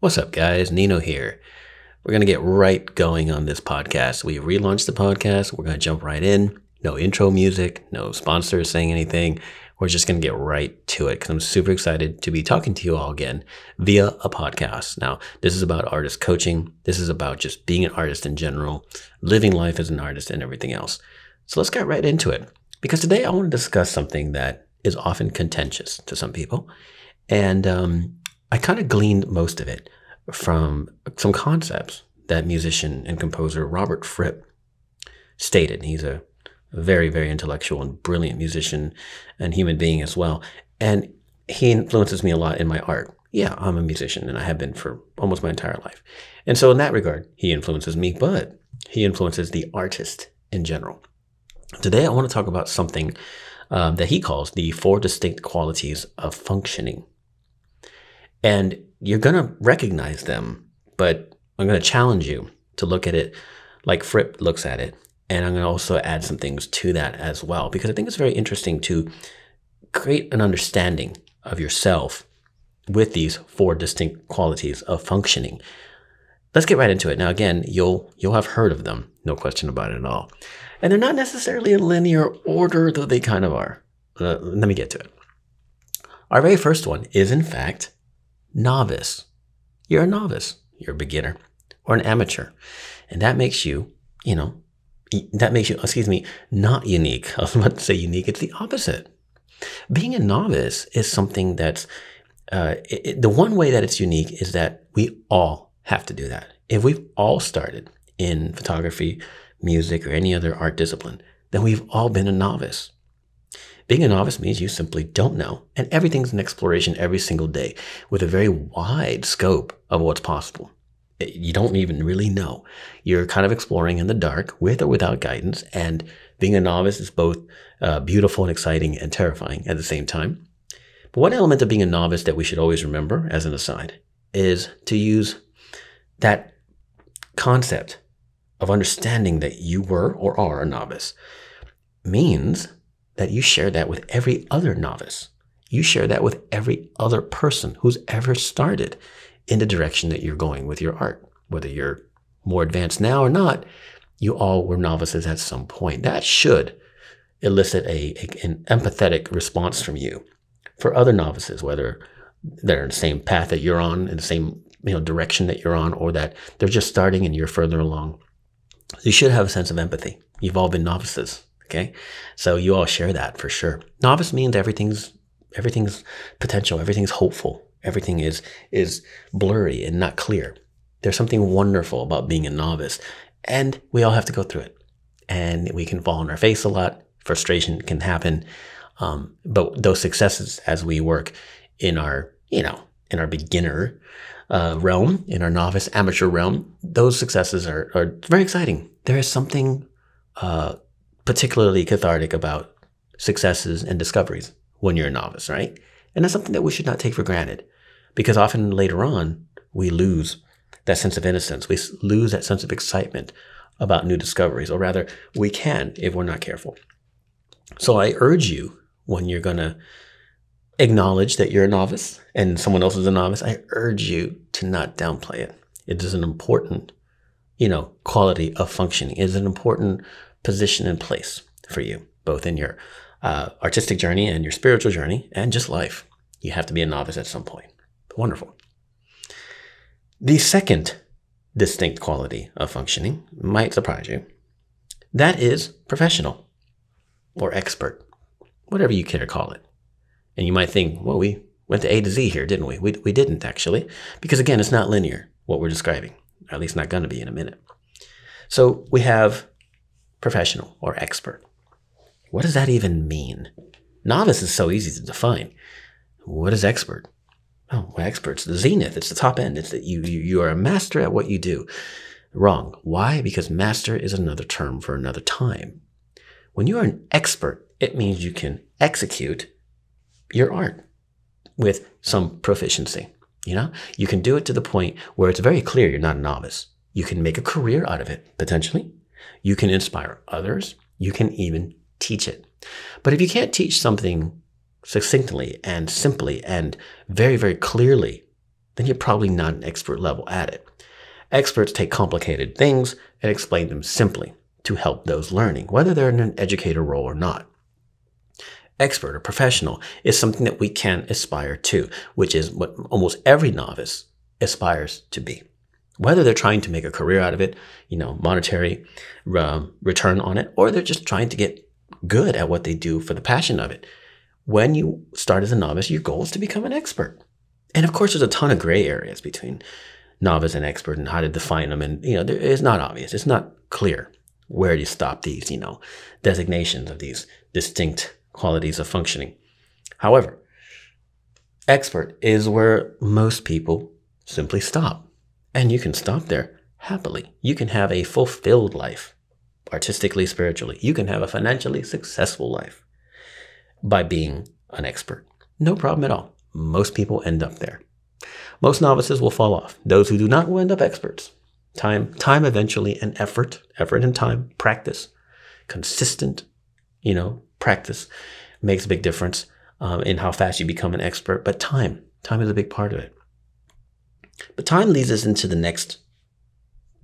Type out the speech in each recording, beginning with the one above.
What's up, guys? Nino here. We're going to get right going on this podcast. We relaunched the podcast. We're going to jump right in. No intro music, no sponsors saying anything. We're just going to get right to it because I'm super excited to be talking to you all again via a podcast. Now, this is about artist coaching. This is about just being an artist in general, living life as an artist, and everything else. So let's get right into it because today I want to discuss something that is often contentious to some people. And um, I kind of gleaned most of it from some concepts that musician and composer Robert Fripp stated. He's a very, very intellectual and brilliant musician and human being as well. And he influences me a lot in my art. Yeah, I'm a musician and I have been for almost my entire life. And so, in that regard, he influences me, but he influences the artist in general. Today, I want to talk about something um, that he calls the four distinct qualities of functioning. And you're going to recognize them, but I'm going to challenge you to look at it like Fripp looks at it. And I'm going to also add some things to that as well, because I think it's very interesting to create an understanding of yourself with these four distinct qualities of functioning. Let's get right into it. Now, again, you'll you'll have heard of them, no question about it at all. And they're not necessarily in linear order, though they kind of are. Uh, let me get to it. Our very first one is, in fact, novice. You're a novice, you're a beginner, or an amateur. And that makes you, you know, that makes you, excuse me, not unique. I was about to say unique, it's the opposite. Being a novice is something that's, uh, it, the one way that it's unique is that we all have to do that. If we've all started in photography, music, or any other art discipline, then we've all been a novice. Being a novice means you simply don't know, and everything's an exploration every single day with a very wide scope of what's possible. You don't even really know. You're kind of exploring in the dark with or without guidance, and being a novice is both uh, beautiful and exciting and terrifying at the same time. But one element of being a novice that we should always remember, as an aside, is to use that concept of understanding that you were or are a novice means that you share that with every other novice. You share that with every other person who's ever started in the direction that you're going with your art. Whether you're more advanced now or not, you all were novices at some point. That should elicit a, a, an empathetic response from you for other novices, whether they're in the same path that you're on, in the same you know direction that you're on, or that they're just starting and you're further along. You should have a sense of empathy. You've all been novices Okay. So you all share that for sure. Novice means everything's everything's potential, everything's hopeful, everything is is blurry and not clear. There's something wonderful about being a novice. And we all have to go through it. And we can fall on our face a lot. Frustration can happen. Um, but those successes as we work in our, you know, in our beginner uh, realm, in our novice amateur realm, those successes are, are very exciting. There is something uh, particularly cathartic about successes and discoveries when you're a novice, right? And that's something that we should not take for granted because often later on, we lose that sense of innocence. We lose that sense of excitement about new discoveries, or rather, we can if we're not careful. So I urge you when you're going to acknowledge that you're a novice and someone else is a novice, I urge you to not downplay it. It is an important, you know, quality of functioning. It is an important position and place for you, both in your uh, artistic journey and your spiritual journey and just life. You have to be a novice at some point. Wonderful. The second distinct quality of functioning might surprise you. That is professional or expert, whatever you care to call it. And you might think, well, we went to A to Z here, didn't we? We, we didn't actually, because again, it's not linear, what we're describing, at least not going to be in a minute. So we have professional, or expert. What does that even mean? Novice is so easy to define. What is expert? Oh, well, expert's the zenith. It's the top end. It's that you, you you are a master at what you do. Wrong. Why? Because master is another term for another time. When you are an expert, it means you can execute your art with some proficiency. You know, you can do it to the point where it's very clear you're not a novice. You can make a career out of it, potentially. You can inspire others. You can even teach it. But if you can't teach something succinctly and simply and very, very clearly, then you're probably not an expert level at it. Experts take complicated things and explain them simply to help those learning, whether they're in an educator role or not. Expert or professional is something that we can aspire to, which is what almost every novice aspires to be. Whether they're trying to make a career out of it, you know, monetary uh, return on it, or they're just trying to get good at what they do for the passion of it. When you start as a novice, your goal is to become an expert. And of course, there's a ton of gray areas between novice and expert and how to define them. And, you know, it's not obvious. It's not clear where you stop these, you know, designations of these distinct qualities of functioning. However, expert is where most people simply stop. And you can stop there happily. You can have a fulfilled life, artistically, spiritually. You can have a financially successful life by being an expert. No problem at all. Most people end up there. Most novices will fall off. Those who do not will end up experts. Time, time eventually, and effort, effort and time, practice, consistent, you know, practice makes a big difference um, in how fast you become an expert. But time, time is a big part of it. But time leads us into the next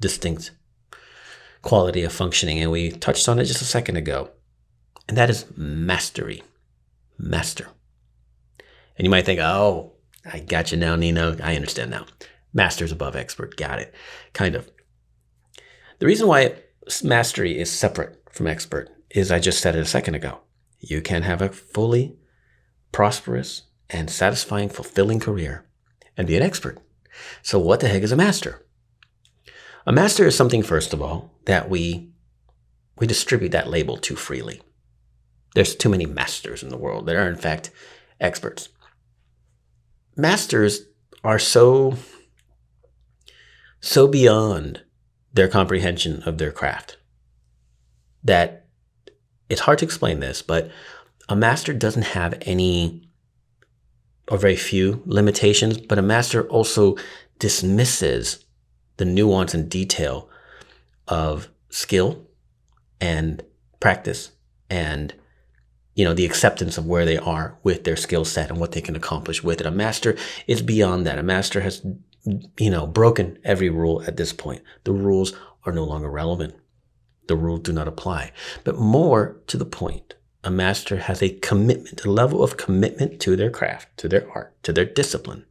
distinct quality of functioning, and we touched on it just a second ago, and that is mastery. Master. And you might think, oh, I got you now, Nino. I understand now. Master's above expert. Got it. Kind of. The reason why mastery is separate from expert is I just said it a second ago. You can have a fully prosperous and satisfying, fulfilling career and be an expert. So, what the heck is a master? A master is something, first of all, that we we distribute that label too freely. There's too many masters in the world that are, in fact, experts masters are so so beyond their comprehension of their craft that it's hard to explain this, but a master doesn't have any or very few limitations, but a master also dismisses the nuance and detail of skill and practice and you know, the acceptance of where they are with their skill set and what they can accomplish with it. A master is beyond that. A master has, you know, broken every rule at this point. The rules are no longer relevant. The rules do not apply. But more to the point, a master has a commitment, a level of commitment to their craft, to their art, to their discipline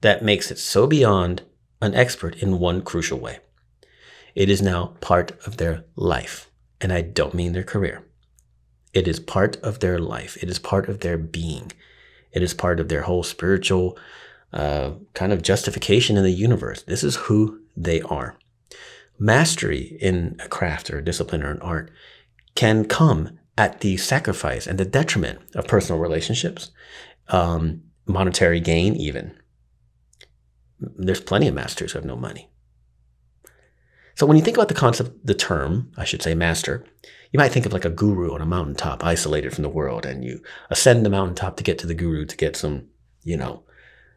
that makes it so beyond an expert in one crucial way. It is now part of their life. And I don't mean their career. It is part of their life. It is part of their being. It is part of their whole spiritual uh, kind of justification in the universe. This is who they are. Mastery in a craft or a discipline or an art can come at the sacrifice and the detriment of personal relationships, um, monetary gain, even. There's plenty of masters who have no money. So when you think about the concept, the term, I should say, master, you might think of like a guru on a mountaintop, isolated from the world, and you ascend the mountaintop to get to the guru to get some, you know,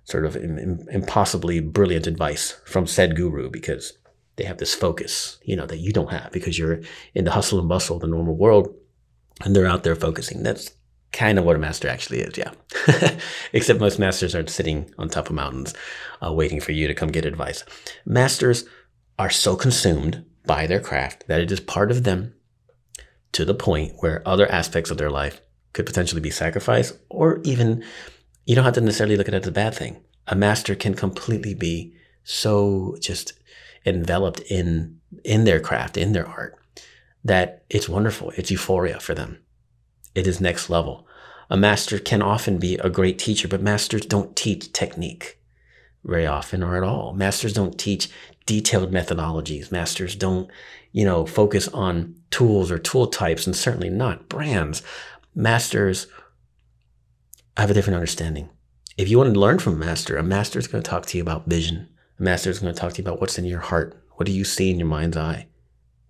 sort of impossibly brilliant advice from said guru because they have this focus, you know, that you don't have because you're in the hustle and bustle of the normal world and they're out there focusing. That's kind of what a master actually is, yeah. Except most masters aren't sitting on top of mountains uh, waiting for you to come get advice. Masters are so consumed by their craft that it is part of them to the point where other aspects of their life could potentially be sacrificed or even you don't have to necessarily look at it as a bad thing. A master can completely be so just enveloped in in their craft, in their art, that it's wonderful. It's euphoria for them. It is next level. A master can often be a great teacher, but masters don't teach technique very often or at all. Masters don't teach detailed methodologies. Masters don't, you know, focus on tools or tool types and certainly not brands. Masters have a different understanding. If you want to learn from a master, a master is going to talk to you about vision. A master is going to talk to you about what's in your heart. What do you see in your mind's eye?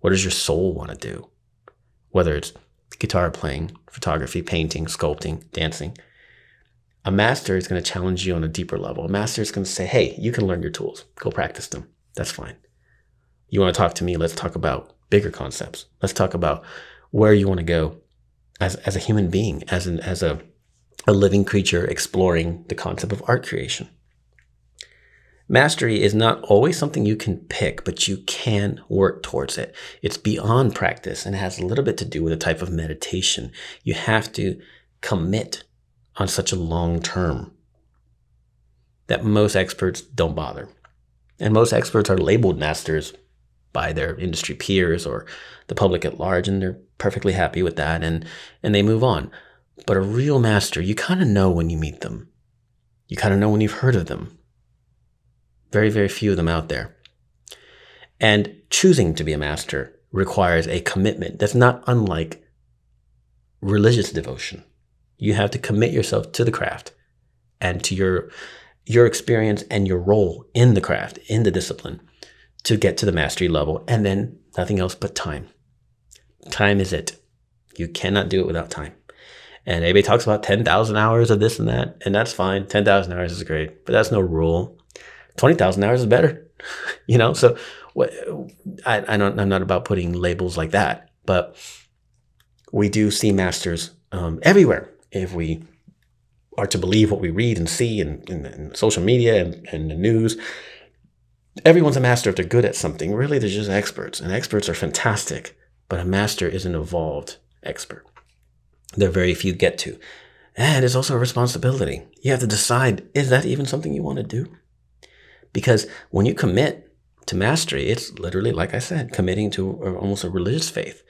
What does your soul want to do? Whether it's guitar playing, photography, painting, sculpting, dancing. A master is going to challenge you on a deeper level. A master is going to say, hey, you can learn your tools. Go practice them. That's fine. You want to talk to me? Let's talk about bigger concepts. Let's talk about where you want to go as, as a human being, as an, as a, a living creature exploring the concept of art creation. Mastery is not always something you can pick, but you can work towards it. It's beyond practice and has a little bit to do with a type of meditation. You have to commit on such a long term that most experts don't bother. And most experts are labeled masters by their industry peers or the public at large, and they're perfectly happy with that and, and they move on. But a real master, you kind of know when you meet them. You kind of know when you've heard of them. Very, very few of them out there. And choosing to be a master requires a commitment that's not unlike religious devotion. You have to commit yourself to the craft and to your your experience and your role in the craft, in the discipline to get to the mastery level and then nothing else but time. Time is it. You cannot do it without time. And everybody talks about 10,000 hours of this and that, and that's fine. 10,000 hours is great, but that's no rule. 20,000 hours is better. you know, so I, I don't, I'm not about putting labels like that, but we do see masters um, everywhere if we are to believe what we read and see in social media and, and the news. Everyone's a master if they're good at something. Really, they're just experts, and experts are fantastic, but a master is an evolved expert. There are very few get to. And it's also a responsibility. You have to decide is that even something you want to do? Because when you commit to mastery, it's literally, like I said, committing to almost a religious faith.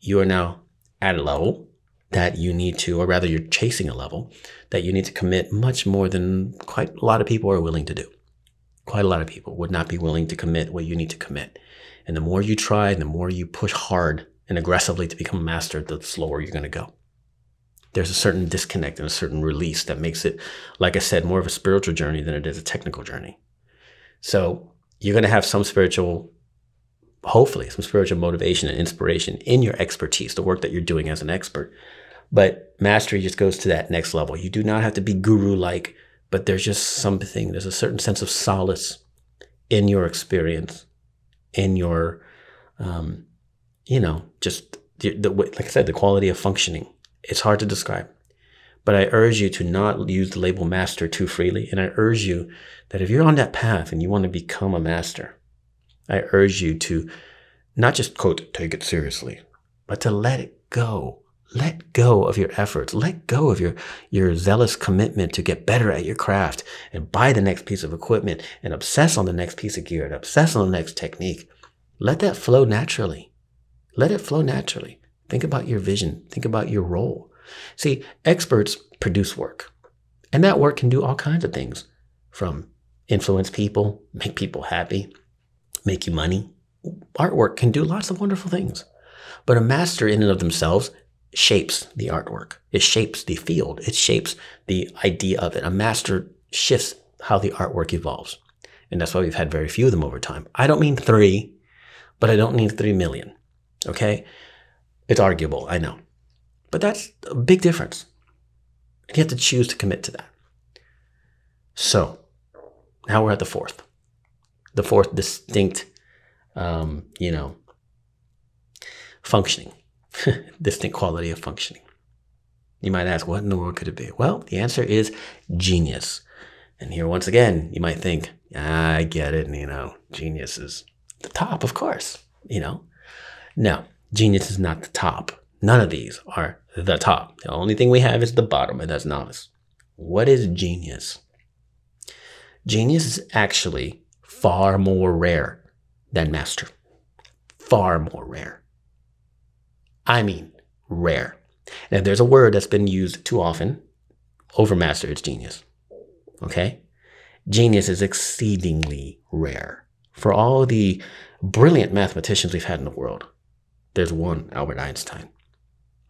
You are now at a level that you need to, or rather, you're chasing a level that you need to commit much more than quite a lot of people are willing to do. Quite a lot of people would not be willing to commit what you need to commit. And the more you try, and the more you push hard and aggressively to become a master, the slower you're going to go. There's a certain disconnect and a certain release that makes it, like I said, more of a spiritual journey than it is a technical journey. So you're going to have some spiritual, hopefully, some spiritual motivation and inspiration in your expertise, the work that you're doing as an expert. But mastery just goes to that next level. You do not have to be guru like, but there's just something, there's a certain sense of solace in your experience, in your, um, you know, just the, the, like I said, the quality of functioning. It's hard to describe. But I urge you to not use the label master too freely. And I urge you that if you're on that path and you want to become a master, I urge you to not just, quote, take it seriously, but to let it go. Let go of your efforts. Let go of your, your zealous commitment to get better at your craft and buy the next piece of equipment and obsess on the next piece of gear and obsess on the next technique. Let that flow naturally. Let it flow naturally. Think about your vision. Think about your role. See, experts produce work, and that work can do all kinds of things from influence people, make people happy, make you money. Artwork can do lots of wonderful things. But a master, in and of themselves, shapes the artwork. It shapes the field. It shapes the idea of it. A master shifts how the artwork evolves. And that's why we've had very few of them over time. I don't mean three, but I don't mean three million. Okay? It's arguable, I know. But that's a big difference. And you have to choose to commit to that. So now we're at the fourth. The fourth distinct, um, you know, functioning, distinct quality of functioning. You might ask, what in the world could it be? Well, the answer is genius. And here, once again, you might think, I get it. You know, genius is the top, of course. You know, no, genius is not the top. None of these are the top. The only thing we have is the bottom, and that's novice. What is genius? Genius is actually far more rare than master. Far more rare. I mean, rare. And if there's a word that's been used too often, over master, it's genius. Okay? Genius is exceedingly rare. For all the brilliant mathematicians we've had in the world, there's one Albert Einstein,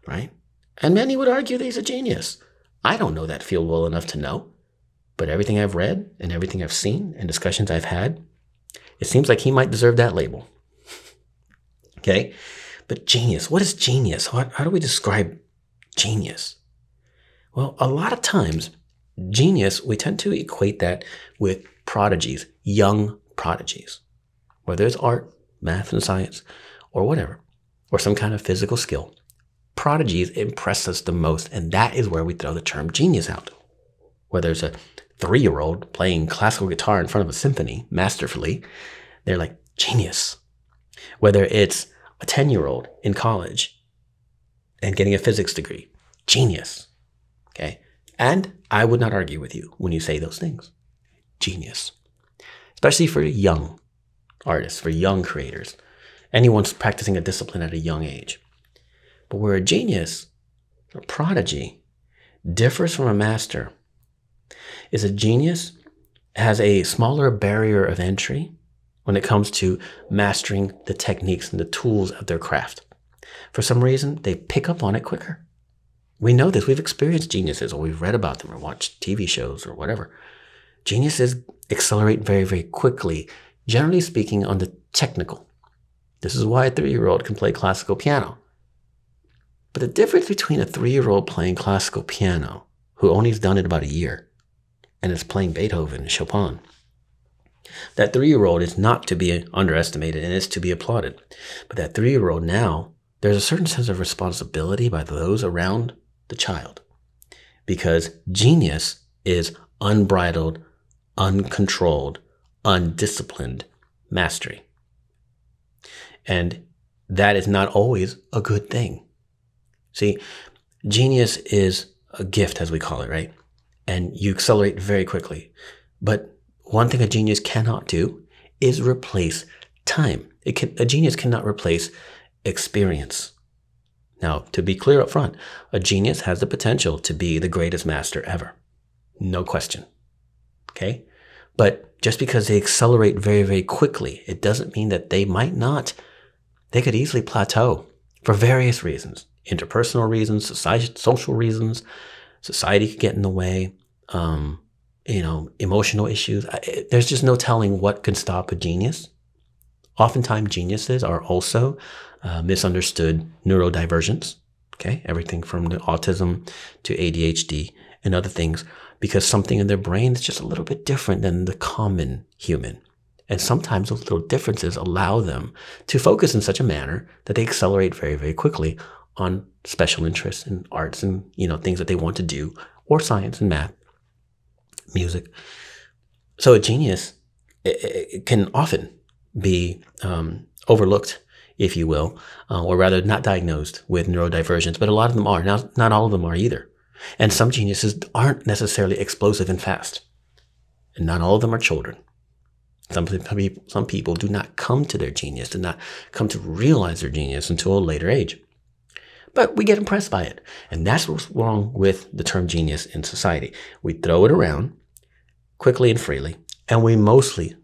right? And many would argue that he's a genius. I don't know that field well enough to know, but everything I've read and everything I've seen and discussions I've had, it seems like he might deserve that label. okay? But genius, what is genius? How, how do we describe genius? Well, a lot of times, genius, we tend to equate that with prodigies, young prodigies, whether it's art, math, and science, or whatever, or some kind of physical skill prodigies impress us the most, and that is where we throw the term genius out. Whether it's a three year old playing classical guitar in front of a symphony masterfully, they're like genius. Whether it's a 10 year old in college and getting a physics degree, genius. Okay. And I would not argue with you when you say those things. Genius. Especially for young artists, for young creators, anyone's practicing a discipline at a young age. But where a genius, a prodigy, differs from a master is a genius has a smaller barrier of entry when it comes to mastering the techniques and the tools of their craft. For some reason, they pick up on it quicker. We know this. We've experienced geniuses, or we've read about them, or watched TV shows, or whatever. Geniuses accelerate very, very quickly, generally speaking, on the technical. This is why a three year old can play classical piano. But the difference between a three year old playing classical piano, who only has done it about a year, and is playing Beethoven and Chopin, that three year old is not to be underestimated and is to be applauded. But that three year old now, there's a certain sense of responsibility by those around the child. Because genius is unbridled, uncontrolled, undisciplined mastery. And that is not always a good thing. See, genius is a gift, as we call it, right? And you accelerate very quickly. But one thing a genius cannot do is replace time. Can, a genius cannot replace experience. Now, to be clear up front, a genius has the potential to be the greatest master ever. No question. Okay? But just because they accelerate very, very quickly, it doesn't mean that they might not, they could easily plateau for various reasons interpersonal reasons, society, social reasons. Society could get in the way. Um, you know, emotional issues. There's just no telling what can stop a genius. Oftentimes, geniuses are also uh, misunderstood neurodivergents. Okay, everything from the autism to ADHD and other things, because something in their brain is just a little bit different than the common human. And sometimes those little differences allow them to focus in such a manner that they accelerate very, very quickly on special interests in arts and you know things that they want to do, or science and math music. So a genius it, it can often be um, overlooked, if you will, uh, or rather not diagnosed with neurodivergence, but a lot of them are. Now, not all of them are either. And some geniuses aren't necessarily explosive and fast. And not all of them are children. Some, people, some people do not come to their genius, do not come to realize their genius until a later age. But we get impressed by it. And that's what's wrong with the term genius in society. We throw it around quickly and freely, and we mostly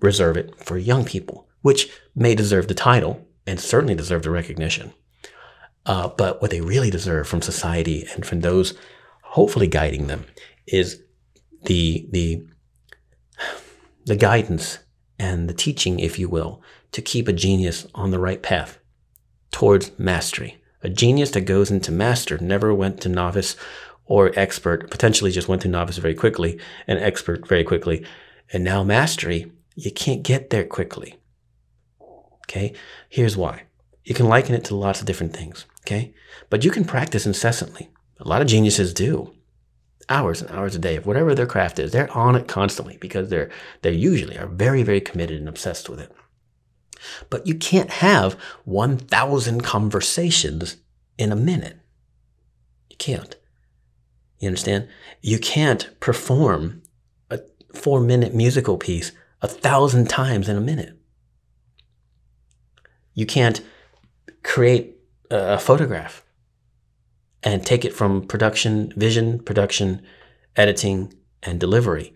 reserve it for young people, which may deserve the title and certainly deserve the recognition. Uh, but what they really deserve from society and from those hopefully guiding them is the the the guidance and the teaching, if you will, to keep a genius on the right path towards mastery. A genius that goes into master never went to novice or expert, potentially just went to novice very quickly and expert very quickly. And now mastery, you can't get there quickly. Okay. Here's why. You can liken it to lots of different things. Okay. But you can practice incessantly. A lot of geniuses do hours and hours a day of whatever their craft is. They're on it constantly because they're, they usually are very, very committed and obsessed with it. But you can't have 1,000 conversations in a minute. You can't. You understand? You can't perform a four minute musical piece a thousand times in a minute. You can't create a photograph and take it from production, vision, production, editing, and delivery.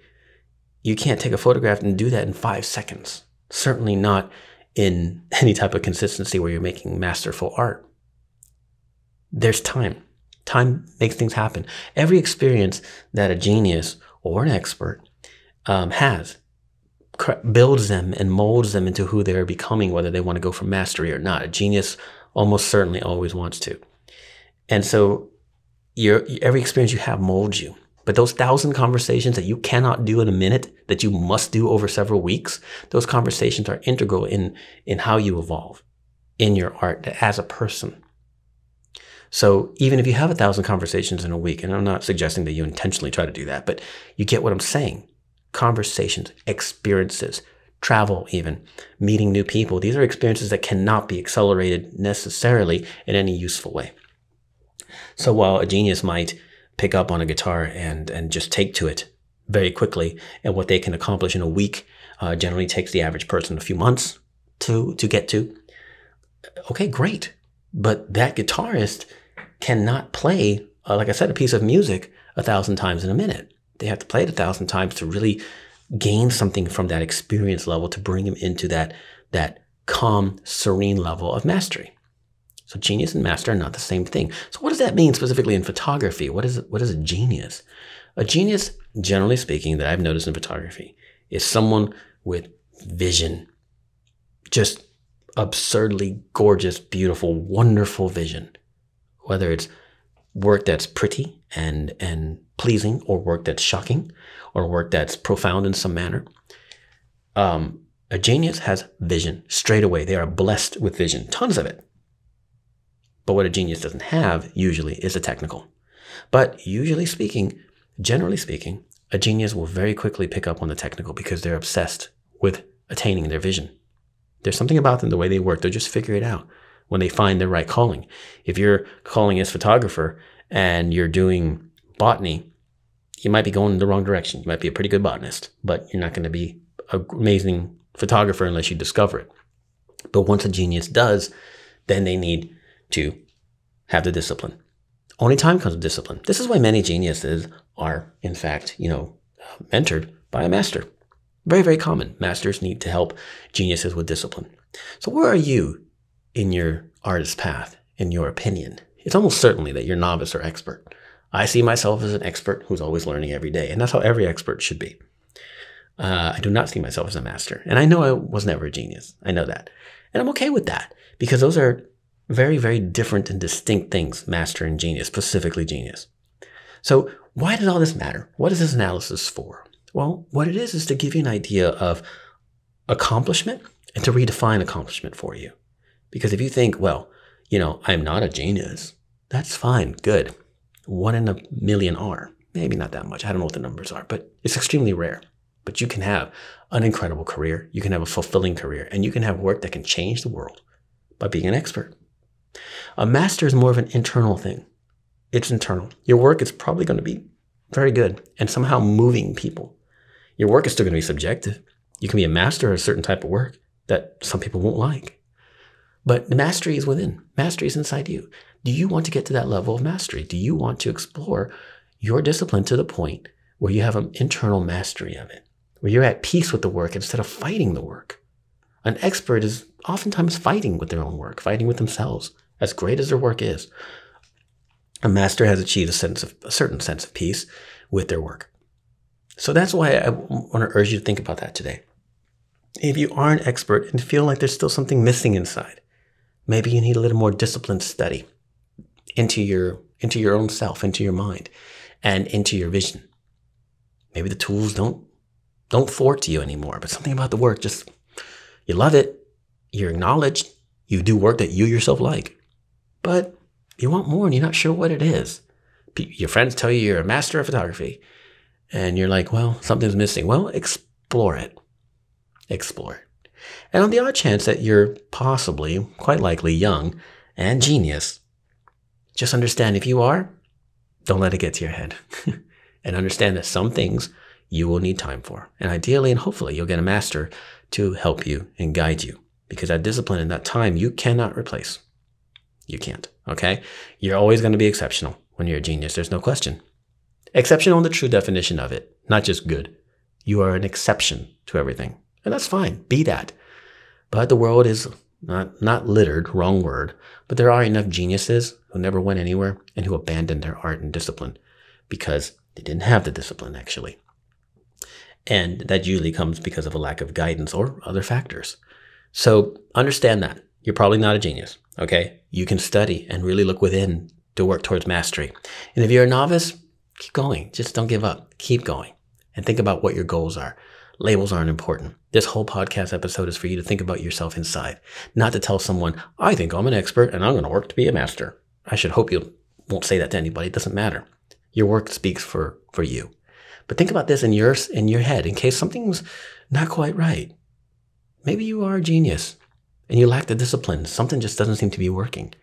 You can't take a photograph and do that in five seconds. Certainly not in any type of consistency where you're making masterful art. There's time. Time makes things happen. Every experience that a genius or an expert um, has builds them and molds them into who they're becoming, whether they want to go for mastery or not. A genius almost certainly always wants to. And so your, every experience you have molds you. But those thousand conversations that you cannot do in a minute, that you must do over several weeks, those conversations are integral in, in how you evolve in your art as a person. So even if you have a thousand conversations in a week, and I'm not suggesting that you intentionally try to do that, but you get what I'm saying. Conversations, experiences, travel, even meeting new people. These are experiences that cannot be accelerated necessarily in any useful way. So while a genius might pick up on a guitar and, and just take to it very quickly, and what they can accomplish in a week uh, generally takes the average person a few months to, to get to. Okay, great. But that guitarist cannot play, uh, like I said, a piece of music a thousand times in a minute. They have to play it a thousand times to really gain something from that experience level to bring him into that, that calm, serene level of mastery. So genius and master are not the same thing. So what does that mean specifically in photography? What is what is a genius? A genius, generally speaking, that I've noticed in photography, is someone with vision. Just absurdly gorgeous, beautiful, wonderful vision. Whether it's work that's pretty and and pleasing or work that's shocking or work that's profound in some manner. Um, a genius has vision straight away. They are blessed with vision, tons of it. But what a genius doesn't have usually is a technical. But usually speaking, generally speaking, a genius will very quickly pick up on the technical because they're obsessed with attaining their vision. There's something about them, the way they work, they'll just figure it out when they find their right calling. If your calling is photographer and you're doing botany, you might be going in the wrong direction. You might be a pretty good botanist, but you're not going to be an amazing photographer unless you discover it. But once a genius does, then they need to have the discipline. Only time comes with discipline. This is why many geniuses are, in fact, you know, mentored by a master. Very, very common. Masters need to help geniuses with discipline. So where are you in your artist path, in your opinion? It's almost certainly that you're novice or expert. I see myself as an expert who's always learning every day, and that's how every expert should be. Uh, I do not see myself as a master, and I know I was never a genius. I know that, and I'm okay with that because those are very, very different and distinct things: master and genius, specifically genius. So, why does all this matter? What is this analysis for? Well, what it is is to give you an idea of accomplishment and to redefine accomplishment for you. Because if you think, well, you know, I'm not a genius, that's fine, good one in a million are. Maybe not that much. I don't know what the numbers are, but it's extremely rare. But you can have an incredible career. You can have a fulfilling career and you can have work that can change the world by being an expert. A master is more of an internal thing. It's internal. Your work is probably going to be very good and somehow moving people. Your work is still going to be subjective. You can be a master of a certain type of work that some people won't like. But the mastery is within. Mastery is inside you. Do you want to get to that level of mastery? Do you want to explore your discipline to the point where you have an internal mastery of it, where you're at peace with the work instead of fighting the work? An expert is oftentimes fighting with their own work, fighting with themselves, as great as their work is. A master has achieved a sense of a certain sense of peace with their work. So that's why I want to urge you to think about that today. If you are an expert and feel like there's still something missing inside, maybe you need a little more disciplined study into your into your own self, into your mind, and into your vision. Maybe the tools don't don't thwart you anymore, but something about the work just you love it, you're acknowledged, you do work that you yourself like, but you want more and you're not sure what it is. Your friends tell you you're a master of photography, and you're like, well, something's missing. Well, explore it. Explore it. And on the odd chance that you're possibly, quite likely, young and genius, just understand if you are, don't let it get to your head. and understand that some things you will need time for. And ideally and hopefully, you'll get a master to help you and guide you because that discipline and that time you cannot replace. You can't. Okay. You're always going to be exceptional when you're a genius. There's no question. Exceptional in the true definition of it, not just good. You are an exception to everything. And that's fine. Be that. But the world is not, not littered, wrong word, but there are enough geniuses who never went anywhere and who abandoned their art and discipline because they didn't have the discipline actually. And that usually comes because of a lack of guidance or other factors. So understand that. You're probably not a genius, okay? You can study and really look within to work towards mastery. And if you're a novice, keep going. Just don't give up. Keep going and think about what your goals are. Labels aren't important. This whole podcast episode is for you to think about yourself inside, not to tell someone, I think I'm an expert and I'm going to work to be a master. I should hope you won't say that to anybody. It doesn't matter. Your work speaks for, for you. But think about this in your, in your head in case something's not quite right. Maybe you are a genius and you lack the discipline. Something just doesn't seem to be working.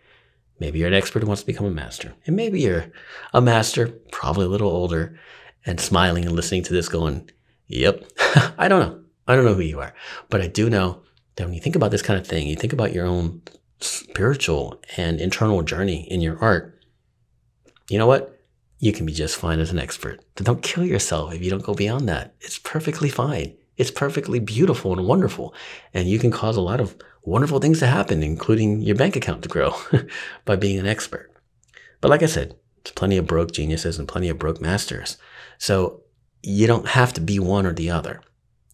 Maybe you're an expert who wants to become a master. And maybe you're a master, probably a little older, and smiling and listening to this going, Yep, I don't know. I don't know who you are. But I do know that when you think about this kind of thing, you think about your own spiritual and internal journey in your art, you know what? You can be just fine as an expert. Don't kill yourself if you don't go beyond that. It's perfectly fine. It's perfectly beautiful and wonderful. And you can cause a lot of wonderful things to happen, including your bank account to grow by being an expert. But like I said, there's plenty of broke geniuses and plenty of broke masters. So you don't have to be one or the other.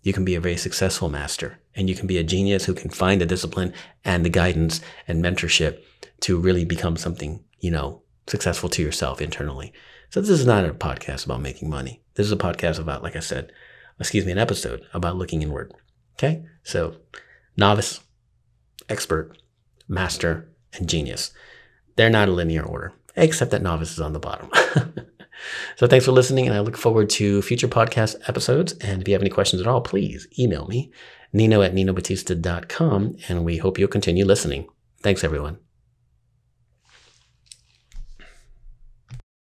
You can be a very successful master and you can be a genius who can find the discipline and the guidance and mentorship to really become something, you know, successful to yourself internally. So this is not a podcast about making money. This is a podcast about, like I said, excuse me, an episode about looking inward. Okay. So novice, expert, master, and genius. They're not a linear order, except that novice is on the bottom. so thanks for listening, and I look forward to future podcast episodes. And if you have any questions at all, please email me, nino at ninobatista.com, and we hope you'll continue listening. Thanks, everyone.